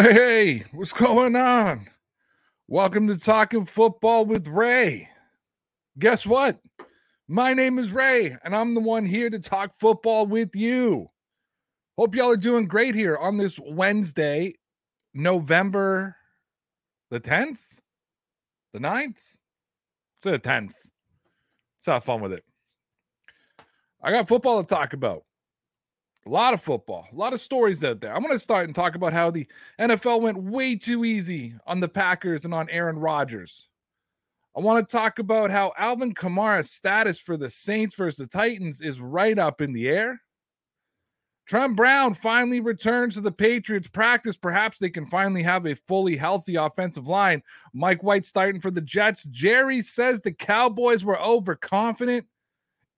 Hey, what's going on? Welcome to Talking Football with Ray. Guess what? My name is Ray, and I'm the one here to talk football with you. Hope y'all are doing great here on this Wednesday, November the 10th, the 9th, to the 10th. Let's have fun with it. I got football to talk about. A lot of football, a lot of stories out there. I'm going to start and talk about how the NFL went way too easy on the Packers and on Aaron Rodgers. I want to talk about how Alvin Kamara's status for the Saints versus the Titans is right up in the air. Trent Brown finally returns to the Patriots practice. Perhaps they can finally have a fully healthy offensive line. Mike White starting for the Jets. Jerry says the Cowboys were overconfident,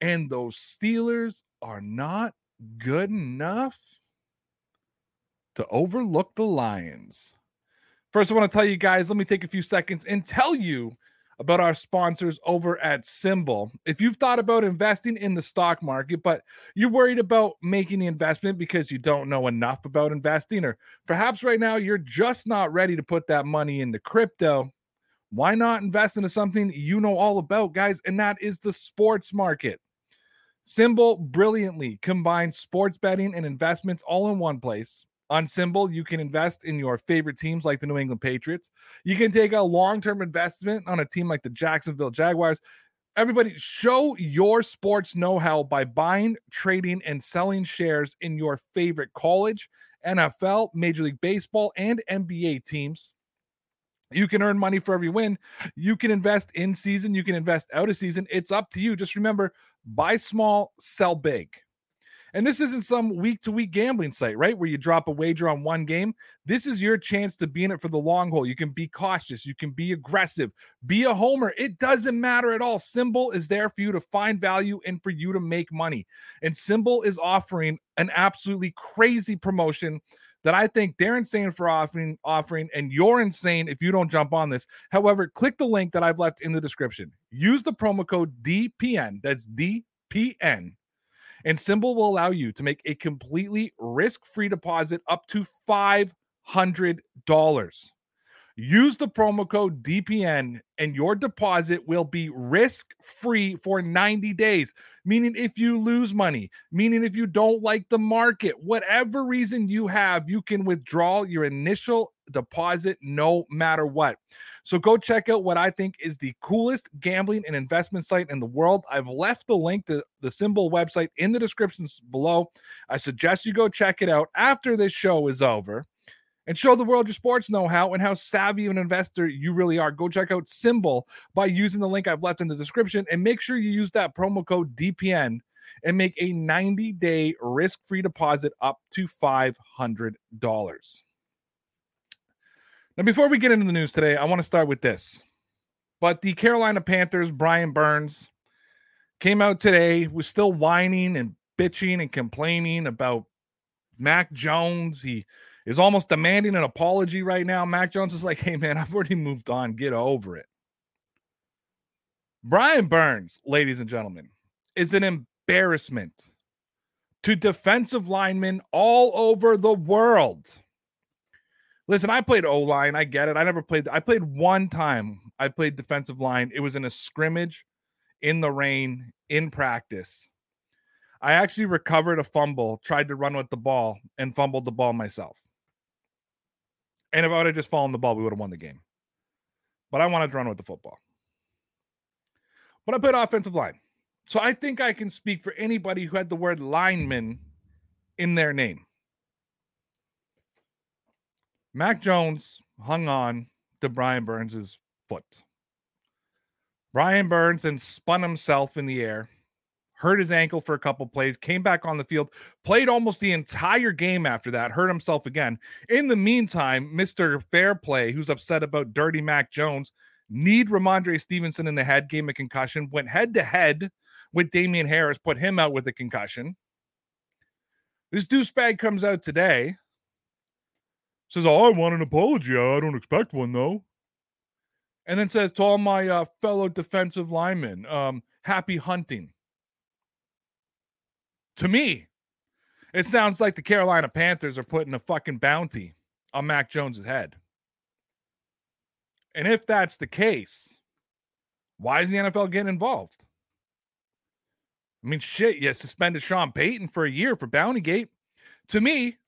and those Steelers are not good enough to overlook the Lions. First, I want to tell you guys, let me take a few seconds and tell you about our sponsors over at SimBull. If you've thought about investing in the stock market, but you're worried about making the investment because you don't know enough about investing, or perhaps right now you're just not ready to put that money into crypto, why not invest into something you know all about, guys? And that is the sports market. SimBull brilliantly combines sports betting and investments all in one place. On SimBull, you can invest in your favorite teams like the New England Patriots. You can take a long term investment on a team like the Jacksonville Jaguars. Everybody, show your sports know how by buying, trading, and selling shares in your favorite college, NFL, Major League Baseball, and NBA teams. You can earn money for every win. You can invest in season. You can invest out of season. It's up to you. Just remember buy small, sell big. And this isn't some week to week gambling site, right? Where you drop a wager on one game. This is your chance to be in it for the long haul. You can be cautious, you can be aggressive, be a homer. It doesn't matter at all. SimBull is there for you to find value and for you to make money. And SimBull is offering an absolutely crazy promotion that I think they're insane for offering offering and you're insane if you don't jump on this. However, click the link that I've left in the description. Use the promo code DPN. That's DPN. And SimBull will allow you to make a completely risk-free deposit up to $500. Use the promo code DPN and your deposit will be risk free for 90 days. Meaning, if you lose money, meaning if you don't like the market, whatever reason you have, you can withdraw your initial deposit no matter what. So go check out what I think is the coolest gambling and investment site in the world. I've left the link to the SimBull website in the descriptions below. I suggest you go check it out after this show is over and show the world your sports know how and how savvy of an investor you really are. Go check out SimBull by using the link I've left in the description and make sure you use that promo code DPN and make a 90 day risk free deposit up to $500. Now, before we get into the news today, I want to start with this. But the Carolina Panthers, Brian Burns, came out today, was still whining and bitching and complaining about Mac Jones. He is almost demanding an apology right now. Mac Jones is like, hey, man, I've already moved on. Get over it. Brian Burns, ladies and gentlemen, is an embarrassment to defensive linemen all over the world. Listen, I played O line. I get it. I never played. I played one time. I played defensive line. It was in a scrimmage in the rain in practice. I actually recovered a fumble, tried to run with the ball, and fumbled the ball myself. And if I would have just fallen the ball, we would have won the game. But I wanted to run with the football. But I put offensive line. So I think I can speak for anybody who had the word lineman in their name. Mac Jones hung on to Brian Burns' foot. Brian Burns then spun himself in the air, hurt his ankle for a couple plays, came back on the field, played almost the entire game after that, hurt himself again. In the meantime, Mr. Fairplay, who's upset about Dirty Mac Jones, need Rhamondre Stevenson in the head, game of concussion, went head to head with Damien Harris, put him out with a concussion. This douchebag comes out today, says, Oh, I want an apology. I don't expect one, though. And then says to all my uh, fellow defensive linemen, um, happy hunting. To me, it sounds like the Carolina Panthers are putting a fucking bounty on Mac Jones's head. And if that's the case, why is the NFL getting involved? I mean, shit, you suspended Sean Payton for a year for Bounty Gate. To me,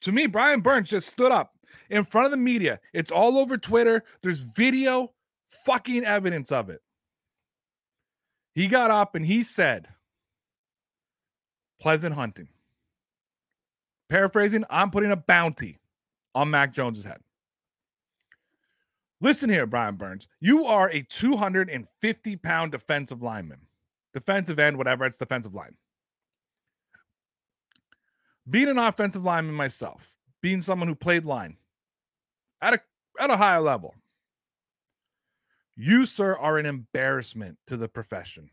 to me, Brian Burns just stood up in front of the media. It's all over Twitter. There's video, fucking evidence of it. He got up and he said, pleasant hunting. Paraphrasing, I'm putting a bounty on Mac Jones's head. Listen here, Brian Burns. You are a 250 pound defensive lineman, defensive end, whatever, it's defensive line. Being an offensive lineman myself, being someone who played line at a at a higher level, you, sir, are an embarrassment to the profession.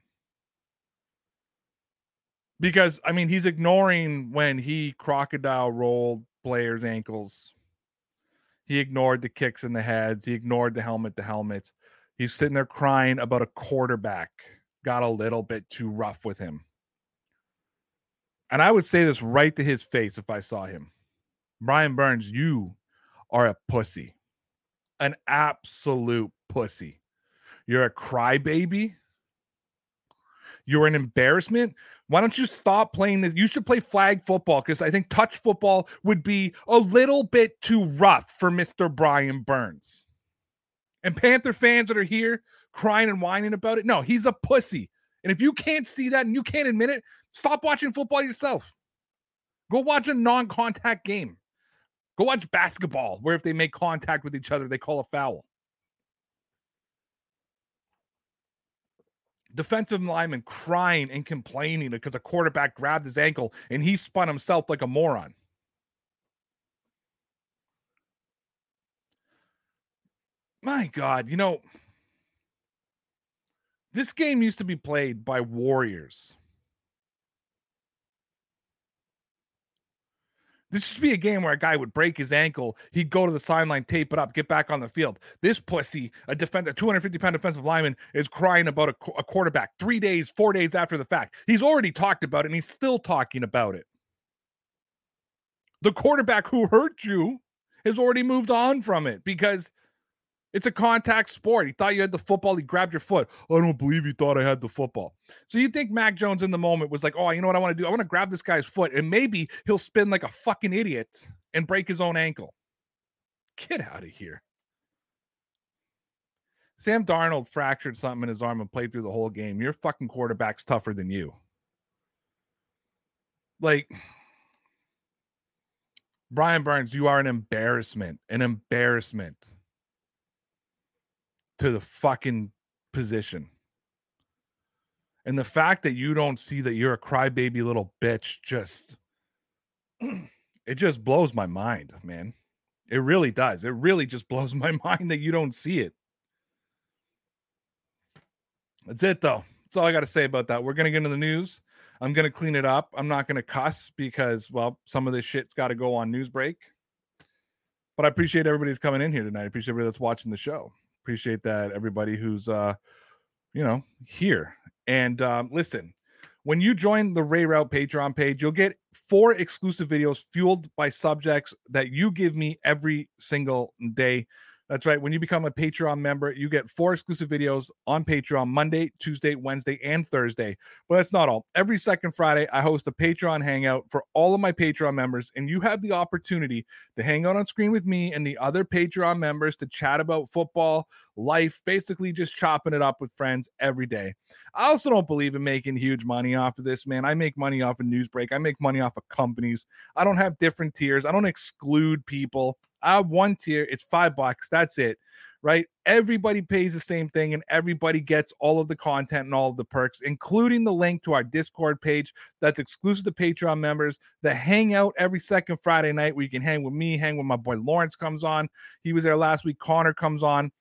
Because I mean, he's ignoring when he crocodile rolled players' ankles he ignored the kicks in the heads. He ignored the helmet, the helmets. He's sitting there crying about a quarterback got a little bit too rough with him. And I would say this right to his face if I saw him. Brian Burns, you are a pussy, an absolute pussy. You're a crybaby. You're an embarrassment. Why don't you stop playing this? You should play flag football because I think touch football would be a little bit too rough for Mr. Brian Burns. And Panther fans that are here crying and whining about it, no, he's a pussy. And if you can't see that and you can't admit it, stop watching football yourself. Go watch a non contact game. Go watch basketball where if they make contact with each other, they call a foul. Defensive lineman crying and complaining because a quarterback grabbed his ankle and he spun himself like a moron. My God, you know, this game used to be played by warriors. This should be a game where a guy would break his ankle, he'd go to the sideline, tape it up, get back on the field. This pussy, a defender, 250 pound defensive lineman, is crying about a, a quarterback three days, four days after the fact. He's already talked about it and he's still talking about it. The quarterback who hurt you has already moved on from it because it's a contact sport. He thought you had the football. He grabbed your foot. I don't believe he thought I had the football. So you think Mac Jones in the moment was like, oh, you know what I want to do? I want to grab this guy's foot and maybe he'll spin like a fucking idiot and break his own ankle. Get out of here. Sam Darnold fractured something in his arm and played through the whole game. Your fucking quarterback's tougher than you. Like, Brian Burns, you are an embarrassment. An embarrassment to the fucking position. And the fact that you don't see that you're a crybaby little bitch just it just blows my mind, man. It really does. It really just blows my mind that you don't see it. That's it though. That's all I got to say about that. We're going to get into the news. I'm going to clean it up. I'm not going to cuss because well, some of this shit's got to go on news break. But I appreciate everybody's coming in here tonight. I appreciate everybody that's watching the show appreciate that everybody who's uh you know here. And um listen when you join the ray route patreon page you'll get four exclusive videos fueled by subjects that you give me every single day That's right. When you become a Patreon member, you get four exclusive videos on Patreon Monday, Tuesday, Wednesday, and Thursday. But that's not all. Every second Friday, I host a Patreon hangout for all of my Patreon members, and you have the opportunity to hang out on screen with me and the other Patreon members to chat about football, life, basically just chopping it up with friends every day. I also don't believe in making huge money off of this, man. I make money off of Newsbreak, I make money off of companies. I don't have different tiers, I don't exclude people. I have one tier, it's five bucks. That's it, right? Everybody pays the same thing and everybody gets all of the content and all of the perks, including the link to our Discord page that's exclusive to Patreon members The hangout every second Friday night where you can hang with me, hang with my boy Lawrence comes on. He was there last week. Connor comes on.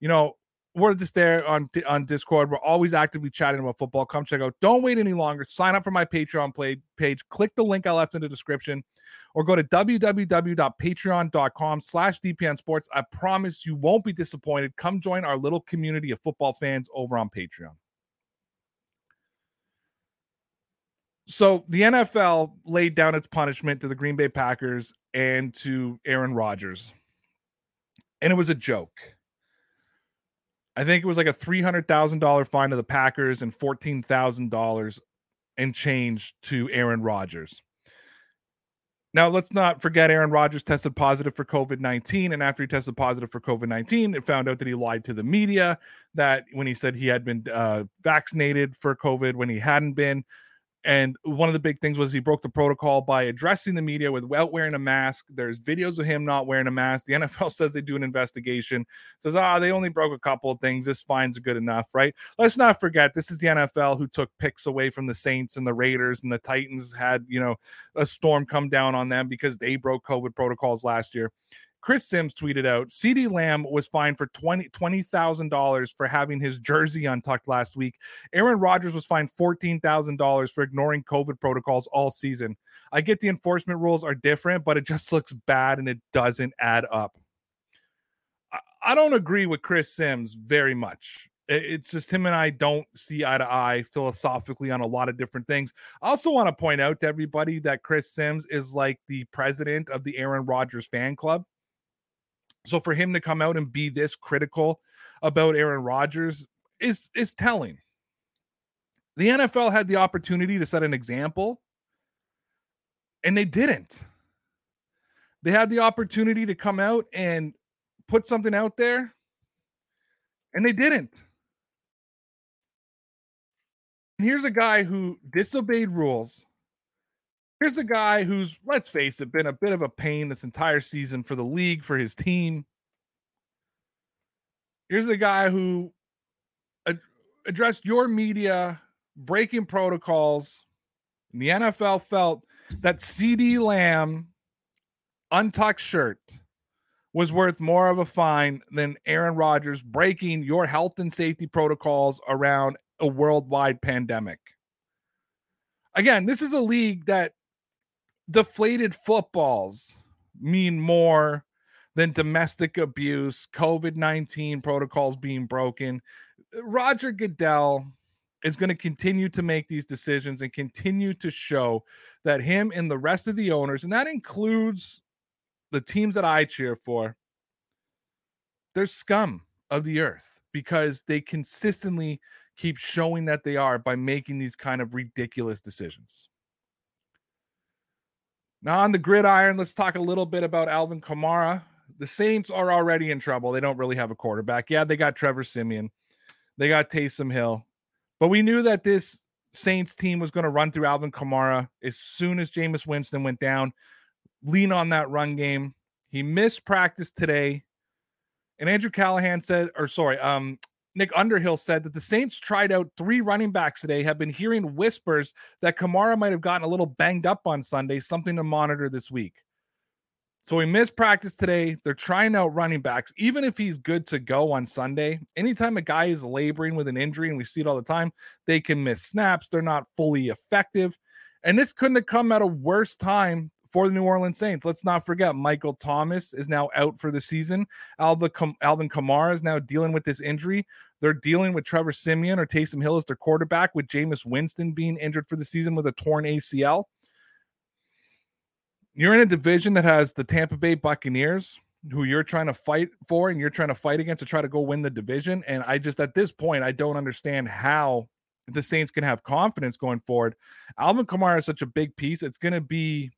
You know, we're just there on on Discord. We're always actively chatting about football. Come check out. Don't wait any longer. Sign up for my Patreon play page. Click the link I left in the description, or go to www.patreon.com slash DPN Sports. I promise you won't be disappointed. Come join our little community of football fans over on Patreon. So the NFL laid down its punishment to the Green Bay Packers and to Aaron Rodgers, and it was a joke I think it was like a three hundred thousand dollar fine to the Packers and fourteen thousand dollars and change to Aaron Rodgers. Now, let's not forget Aaron Rodgers tested positive for COVID 19. And after he tested positive for COVID 19, it found out that he lied to the media that when he said he had been uh, vaccinated for COVID when he hadn't been. And one of the big things was he broke the protocol by addressing the media without wearing a mask. There's videos of him not wearing a mask. The NFL says they do an investigation, says, ah, oh, they only broke a couple of things. This fine's good enough, right? Let's not forget this is the NFL who took picks away from the Saints and the Raiders, and the Titans had, you know, a storm come down on them because they broke COVID protocols last year. Chris Sims tweeted out CD Lamb was fined for $20,000 for having his jersey untucked last week. Aaron Rodgers was fined $14,000 for ignoring COVID protocols all season. I get the enforcement rules are different, but it just looks bad and it doesn't add up. I, I don't agree with Chris Sims very much. It's just him and I don't see eye to eye philosophically on a lot of different things. I also want to point out to everybody that Chris Sims is like the president of the Aaron Rodgers fan club. So for him to come out and be this critical about Aaron Rodgers is is telling. The NFL had the opportunity to set an example and they didn't. They had the opportunity to come out and put something out there and they didn't. And here's a guy who disobeyed rules Here's a guy who's, let's face it, been a bit of a pain this entire season for the league, for his team. Here's a guy who ad- addressed your media breaking protocols. And the NFL felt that CeeDee Lamb untucked shirt was worth more of a fine than Aaron Rodgers breaking your health and safety protocols around a worldwide pandemic. Again, this is a league that deflated footballs mean more than domestic abuse, COVID 19 protocols being broken. Roger Goodell is going to continue to make these decisions and continue to show that him and the rest of the owners, and that includes the teams that I cheer for, they're scum of the earth because they consistently keep showing that they are by making these kind of ridiculous decisions. Now on the gridiron, let's talk a little bit about Alvin Kamara. The Saints are already in trouble. They don't really have a quarterback. Yeah, they got Trevor Siemian, they got Taysom Hill, but we knew that this Saints team was going to run through Alvin Kamara as soon as Jameis Winston went down. Lean on that run game. He missed practice today. And Andrew Callahan said, or sorry, um, Nick Underhill said that the Saints tried out three running backs today, have been hearing whispers that Kamara might have gotten a little banged up on Sunday, something to monitor this week. So he missed practice today. They're trying out running backs, even if he's good to go on Sunday. Anytime a guy is laboring with an injury, and we see it all the time, they can miss snaps. They're not fully effective. And this couldn't have come at a worse time for the New Orleans Saints. Let's not forget Michael Thomas is now out for the season. Alvin, Kamara is now dealing with this injury. They're dealing with Trevor Siemian or Taysom Hill as their quarterback, with Jameis Winston being injured for the season with a torn ACL. You're in a division that has the Tampa Bay Buccaneers, who you're trying to fight for and you're trying to fight against to try to go win the division. And I just at this point, I don't understand how the Saints can have confidence going forward. Alvin Kamara is such a big piece. It's going to be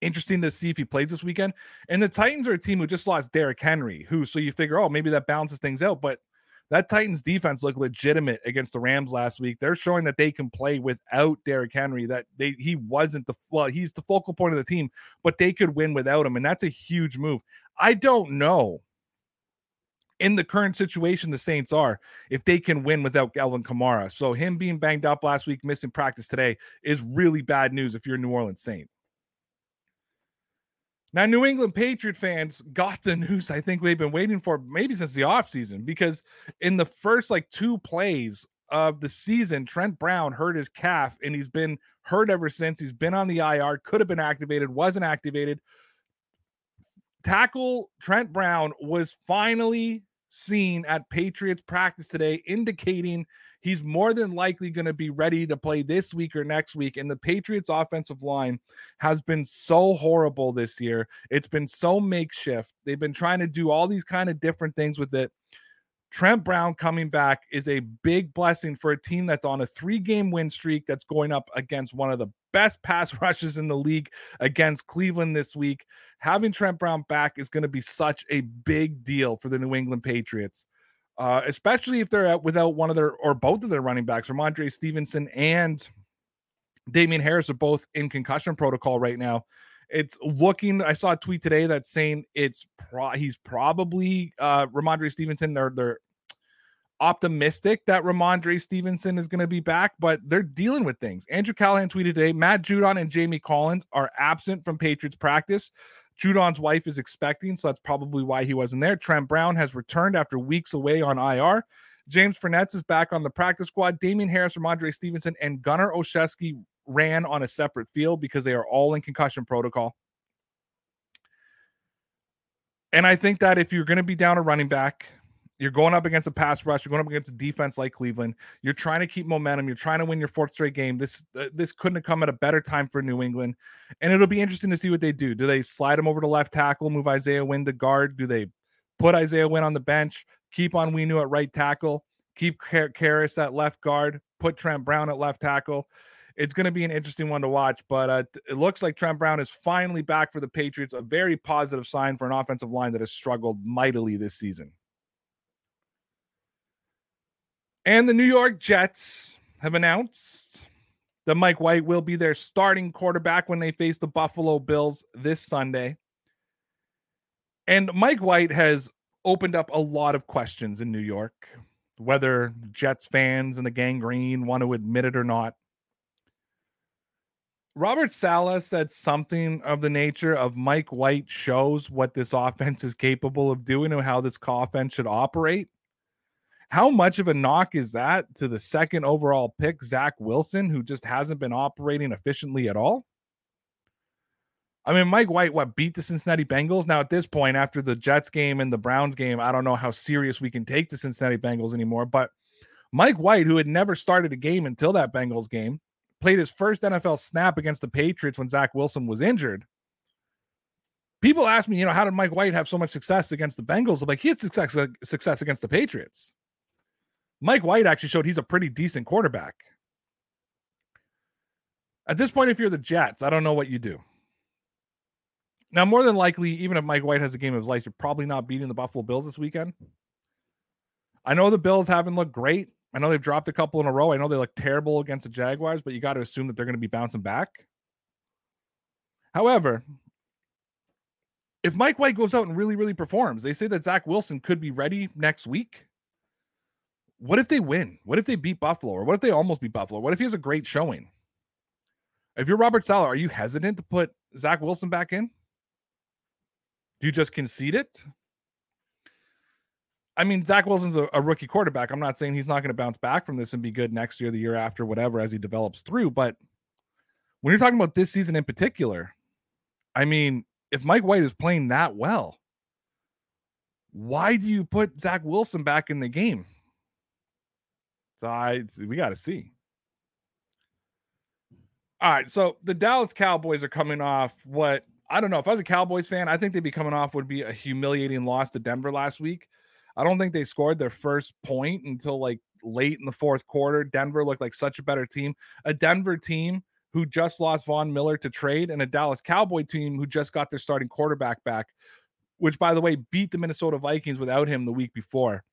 interesting to see if he plays this weekend. And the Titans are a team who just lost Derrick Henry, who so you figure, oh, maybe that balances things out. But that Titans defense looked legitimate against the Rams last week. They're showing that they can play without Derrick Henry. That they he wasn't the well, he's the focal point of the team, but they could win without him, and that's a huge move. I don't know in the current situation the Saints are if they can win without Alvin Kamara. So him being banged up last week, missing practice today is really bad news if you're a New Orleans Saint. Now, New England Patriot fans got the news I think we've been waiting for maybe since the offseason because in the first like two plays of the season, Trent Brown hurt his calf and he's been hurt ever since. He's been on the IR, could have been activated, wasn't activated. Tackle Trent Brown was finally seen at Patriots practice today, indicating he's more than likely going to be ready to play this week or next week. And the Patriots offensive line has been so horrible this year. It's been so makeshift. They've been trying to do all these kind of different things with it. Trent Brown coming back is a big blessing for a team that's on a three game win streak that's going up against one of the best pass rushes in the league against Cleveland this week. Having Trent Brown back is going to be such a big deal for the New England Patriots. Uh, especially if they're out without one of their or both of their running backs, Rhamondre Stevenson and Damien Harris are both in concussion protocol right now. It's looking. I saw a tweet today that's saying it's pro, he's probably uh Rhamondre Stevenson. They're they're optimistic that Rhamondre Stevenson is going to be back, but they're dealing with things. Andrew Callahan tweeted today: Matt Judon and Jamie Collins are absent from Patriots practice. Judon's wife is expecting, so that's probably why he wasn't there. Trent Brown has returned after weeks away on IR. James Ferentz is back on the practice squad. Damien Harris, Rhamondre Stevenson, and Gunnar Olszewski ran on a separate field because they are all in concussion protocol. And I think that if you're going to be down a running back, you're going up against a pass rush, you're going up against a defense like Cleveland. You're trying to keep momentum. You're trying to win your fourth straight game. This uh, this couldn't have come at a better time for New England, and it'll be interesting to see what they do. Do they slide him over to left tackle, move Isaiah Wynn to guard? Do they put Isaiah Wynn on the bench, keep on Onwenu at right tackle, keep Karras at left guard, put Trent Brown at left tackle? it's going to be an interesting one to watch. But uh, it looks like Trent Brown is finally back for the Patriots, a very positive sign for an offensive line that has struggled mightily this season. And the New York Jets have announced that Mike White will be their starting quarterback when they face the Buffalo Bills this Sunday. And Mike White has opened up a lot of questions in New York, whether Jets fans and the Gang Green want to admit it or not. Robert Saleh said something of the nature of Mike White shows what this offense is capable of doing and how this offense should operate. How much of a knock is that to the second overall pick, Zach Wilson, who just hasn't been operating efficiently at all? I mean, Mike White, what beat the Cincinnati Bengals? Now, at this point, after the Jets game and the Browns game, I don't know how serious we can take the Cincinnati Bengals anymore. But Mike White, who had never started a game until that Bengals game, played his first NFL snap against the Patriots when Zach Wilson was injured. People ask me, you know, how did Mike White have so much success against the Bengals? I'm like, he had success, uh, success against the Patriots. Mike White actually showed he's a pretty decent quarterback. At this point, if you're the Jets, I don't know what you do. Now, more than likely, even if Mike White has a game of his life, you're probably not beating the Buffalo Bills this weekend. I know the Bills haven't looked great. I know they've dropped a couple in a row. I know they look terrible against the Jaguars, but you got to assume that they're going to be bouncing back. However, if Mike White goes out and really, really performs, they say that Zach Wilson could be ready next week. What if they win? What if they beat Buffalo? Or what if they almost beat Buffalo? What if he has a great showing? If you're Robert Saleh, are you hesitant to put Zach Wilson back in? Do you just concede it? I mean, Zach Wilson's a, a, rookie quarterback. I'm not saying he's not going to bounce back from this and be good next year, the year after, whatever, as he develops through. But when you're talking about this season in particular, I mean, if Mike White is playing that well, why do you put Zach Wilson back in the game? So I we got to see. All right, so the Dallas Cowboys are coming off what I don't know. If I was a Cowboys fan, I think they'd be coming off would be a humiliating loss to Denver last week. I don't think they scored their first point until like late in the fourth quarter. Denver looked like such a better team. A Denver team who just lost Von Miller to trade, and a Dallas Cowboy team who just got their starting quarterback back, which by the way beat the Minnesota Vikings without him the week before.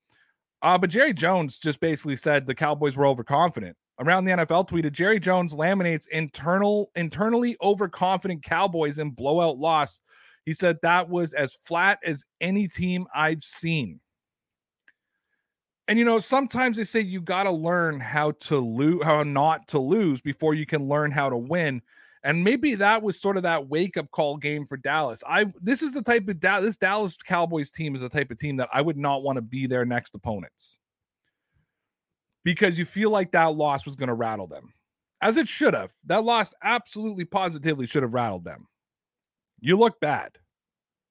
Uh, but Jerry Jones just basically said the Cowboys were overconfident. Around the NFL tweeted Jerry Jones laminates internal internally overconfident Cowboys in blowout loss. He said that was as flat as any team I've seen. And you know, sometimes they say you got to learn how to lose, how not to lose before you can learn how to win. And maybe that was sort of that wake up call game for Dallas. I this is the type of da- this Dallas Cowboys team is the type of team that I would not want to be their next opponents because you feel like that loss was going to rattle them, as it should have. That loss absolutely positively should have rattled them. You look bad.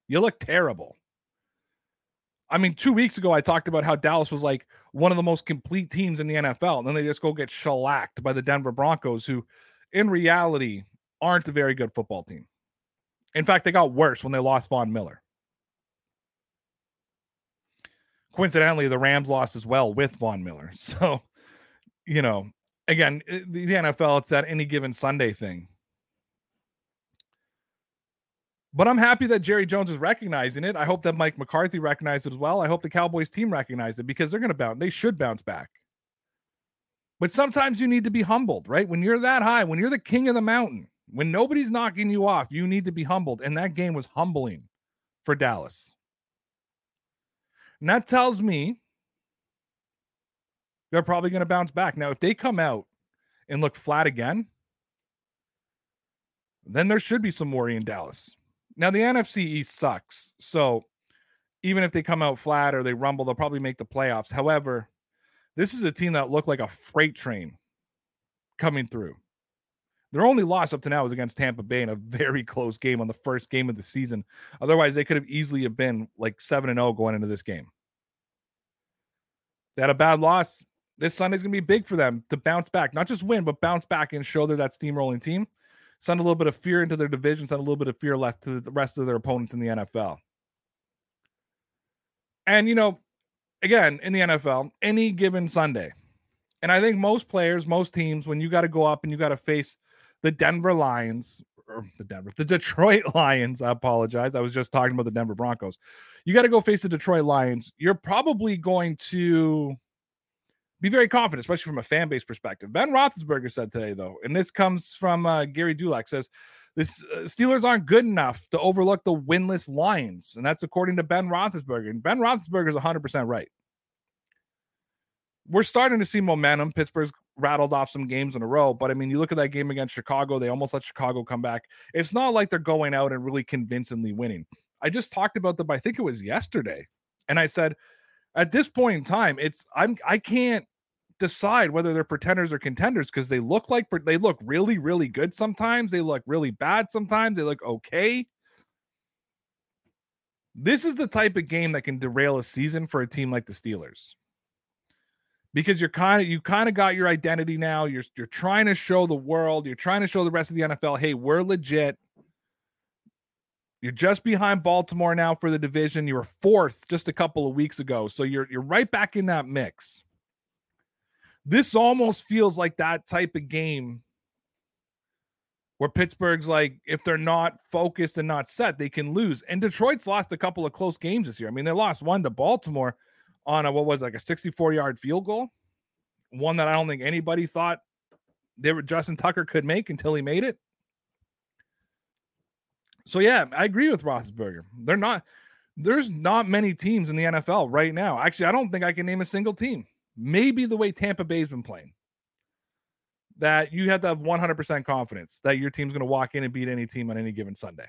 You look terrible. I mean, two weeks ago, I talked about how Dallas was like one of the most complete teams in the NFL. And then they just go get shellacked by the Denver Broncos, who in reality aren't a very good football team. In fact, they got worse when they lost Von Miller. Coincidentally, the Rams lost as well with Von Miller. So, you know, again, eh, the NFL, it's that any given Sunday thing. But I'm happy that Jerry Jones is recognizing it. I hope that Mike McCarthy recognized it as well. I hope the Cowboys team recognized it because they're going to bounce. They should bounce back. But sometimes you need to be humbled, right? When you're that high, when you're the king of the mountain, when nobody's knocking you off, you need to be humbled. And that game was humbling for Dallas. And that tells me they're probably going to bounce back. Now, if they come out and look flat again, then there should be some worry in Dallas. Now the NFC East sucks. So even if they come out flat or they rumble, they'll probably make the playoffs. However, this is a team that looked like a freight train coming through. Their only loss up to now was against Tampa Bay in a very close game on the first game of the season. Otherwise, they could have easily have been like 7 and 0 going into this game. They had a bad loss. This Sunday's going to be big for them to bounce back, not just win, but bounce back and show they're that steamrolling team send a little bit of fear into their division, send a little bit of fear left to the rest of their opponents in the NFL. And, you know, again, in the NFL, any given Sunday, and I think most players, most teams, when you got to go up and you got to face the Denver Lions, or the Denver, the Detroit Lions, I apologize. I was just talking about the Denver Broncos. You got to go face the Detroit Lions. You're probably going to be very confident, especially from a fan base perspective. Ben Roethlisberger said today, though, and this comes from uh, Gary Dulac, says this uh, Steelers aren't good enough to overlook the winless Lions, and that's according to Ben Roethlisberger. And Ben Roethlisberger is 100 percent right. We're starting to see momentum. Pittsburgh's rattled off some games in a row, but I mean, you look at that game against Chicago; they almost let Chicago come back. It's not like they're going out and really convincingly winning. I just talked about them. I think it was yesterday, and I said at this point in time, it's I'm I can't decide whether they're pretenders or contenders because they look like they look really, really good sometimes. They look really bad sometimes. They look okay. This is the type of game that can derail a season for a team like the Steelers. Because you're kind of you kind of got your identity now. You're you're trying to show the world, you're trying to show the rest of the NFL, hey, we're legit. You're just behind Baltimore now for the division. You were fourth just a couple of weeks ago. So you're you're right back in that mix. This almost feels like that type of game where Pittsburgh's like, if they're not focused and not set, they can lose. And Detroit's lost a couple of close games this year. I mean, they lost one to Baltimore on a what was like a 64 yard field goal, one that I don't think anybody thought they were Justin Tucker could make until he made it. So yeah, I agree with Roethlisberger. They're not. There's not many teams in the NFL right now. Actually, I don't think I can name a single team maybe the way Tampa Bay's been playing, that you have to have 100% confidence that your team's going to walk in and beat any team on any given Sunday.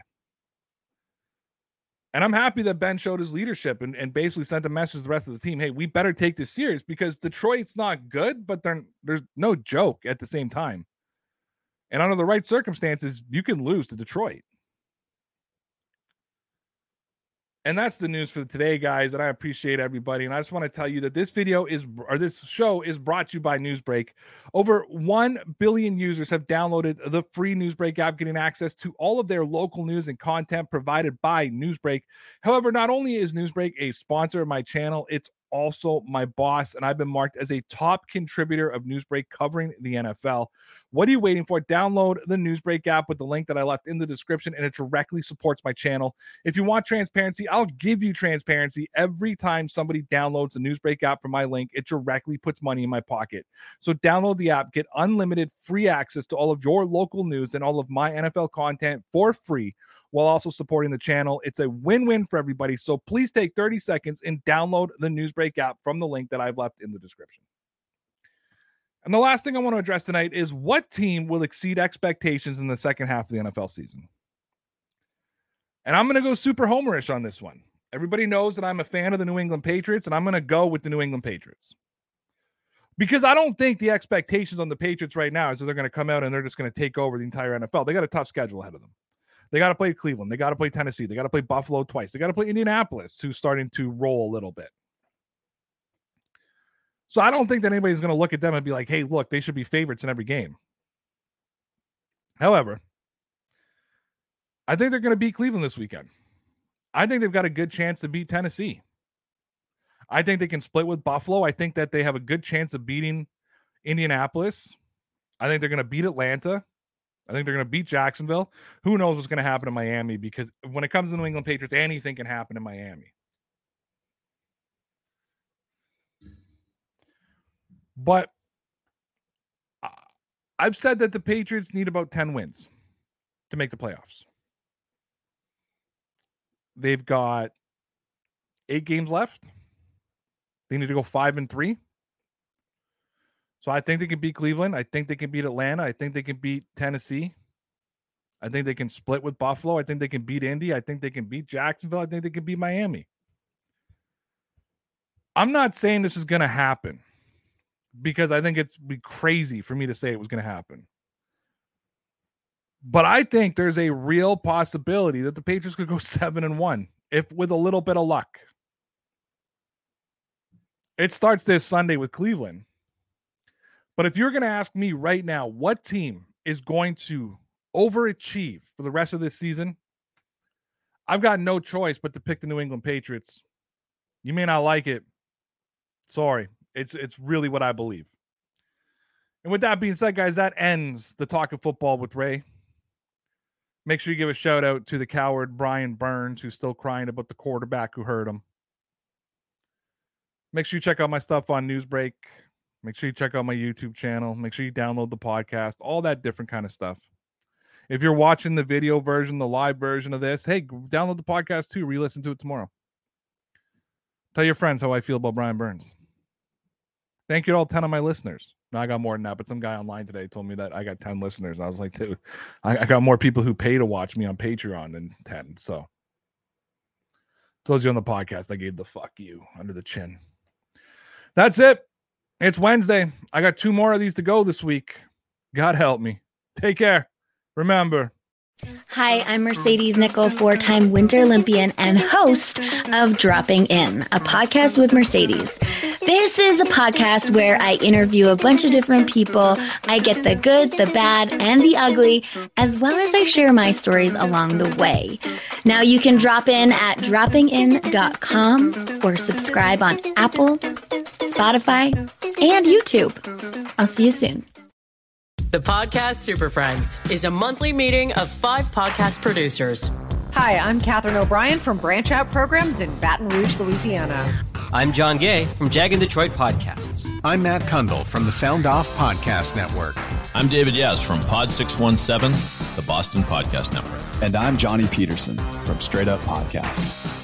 And I'm happy that Ben showed his leadership and, and basically sent a message to the rest of the team hey, we better take this serious because Detroit's not good, but they're, there's no joke at the same time. And under the right circumstances, you can lose to Detroit. And that's the news for today, guys. And I appreciate everybody. And I just want to tell you that this video is, or this show is brought to you by Newsbreak. Over 1 billion users have downloaded the free Newsbreak app, getting access to all of their local news and content provided by Newsbreak. However, not only is Newsbreak a sponsor of my channel, it's also my boss, and I've been marked as a top contributor of Newsbreak covering the NFL. What are you waiting for? Download the Newsbreak app with the link that I left in the description, and it directly supports my channel. If you want transparency, I'll give you transparency every time somebody downloads the Newsbreak app from my link. It directly puts money in my pocket. So download the app, get unlimited free access to all of your local news and all of my NFL content for free while also supporting the channel. It's a win win for everybody. So please take 30 seconds and download the Newsbreak app from the link that I've left in the description. And the last thing I want to address tonight is what team will exceed expectations in the second half of the NFL season? And I'm going to go super homerish on this one. Everybody knows that I'm a fan of the New England Patriots, and I'm going to go with the New England Patriots. Because I don't think the expectations on the Patriots right now is that they're going to come out and they're just going to take over the entire NFL. They got a tough schedule ahead of them. They got to play Cleveland. They got to play Tennessee. They got to play Buffalo twice. They got to play Indianapolis, who's starting to roll a little bit. So I don't think that anybody's going to look at them and be like, hey, look, they should be favorites in every game. However, I think they're going to beat Cleveland this weekend. I think they've got a good chance to beat Tennessee. I think they can split with Buffalo. I think that they have a good chance of beating Indianapolis. I think they're going to beat Atlanta. I think they're going to beat Jacksonville. Who knows what's going to happen in Miami? Because when it comes to the New England Patriots, anything can happen in Miami. But I've said that the Patriots need about 10 wins to make the playoffs. They've got eight games left. They need to go five and three. So I think they can beat Cleveland. I think they can beat Atlanta. I think they can beat Tennessee. I think they can split with Buffalo. I think they can beat Indy. I think they can beat Jacksonville. I think they can beat Miami. I'm not saying this is going to happen because I think it's be crazy for me to say it was going to happen. But I think there's a real possibility that the Patriots could go 7 and 1 if with a little bit of luck. It starts this Sunday with Cleveland. But if you're going to ask me right now, what team is going to overachieve for the rest of this season? I've got no choice but to pick the New England Patriots. You may not like it. Sorry. It's it's really what I believe. And with that being said, guys, that ends the talk of football with Ray. Make sure you give a shout out to the coward Brian Burns, who's still crying about the quarterback who hurt him. Make sure you check out my stuff on Newsbreak. Make sure you check out my YouTube channel. Make sure you download the podcast, all that different kind of stuff. If you're watching the video version, the live version of this, hey, download the podcast too. Re listen to it tomorrow. Tell your friends how I feel about Brian Burns. Thank you to all 10 of my listeners. No, I got more than that, but some guy online today told me that I got 10 listeners. I was like, dude, I, I got more people who pay to watch me on Patreon than 10. So, told you on the podcast, I gave the fuck you under the chin. That's it. It's Wednesday. I got two more of these to go this week. God help me. Take care. Remember. Hi, I'm Mercedes Nicoll, four time Winter Olympian and host of Dropping In, a podcast with Mercedes. This is a podcast where I interview a bunch of different people. I get the good, the bad, and the ugly, as well as I share my stories along the way. Now you can drop in at droppingin.com or subscribe on Apple, Spotify, and YouTube. I'll see you soon. The podcast Super Friends is a monthly meeting of five podcast producers. Hi, I'm Katherine O'Brien from Branch Out Programs in Baton Rouge, Louisiana. I'm John Gay from JAG in Detroit Podcasts. I'm Matt Cundill from the Sound Off Podcast Network. I'm David Yas from Pod 617, the Boston Podcast Network. And I'm Johnny Peterson from Straight Up Podcasts.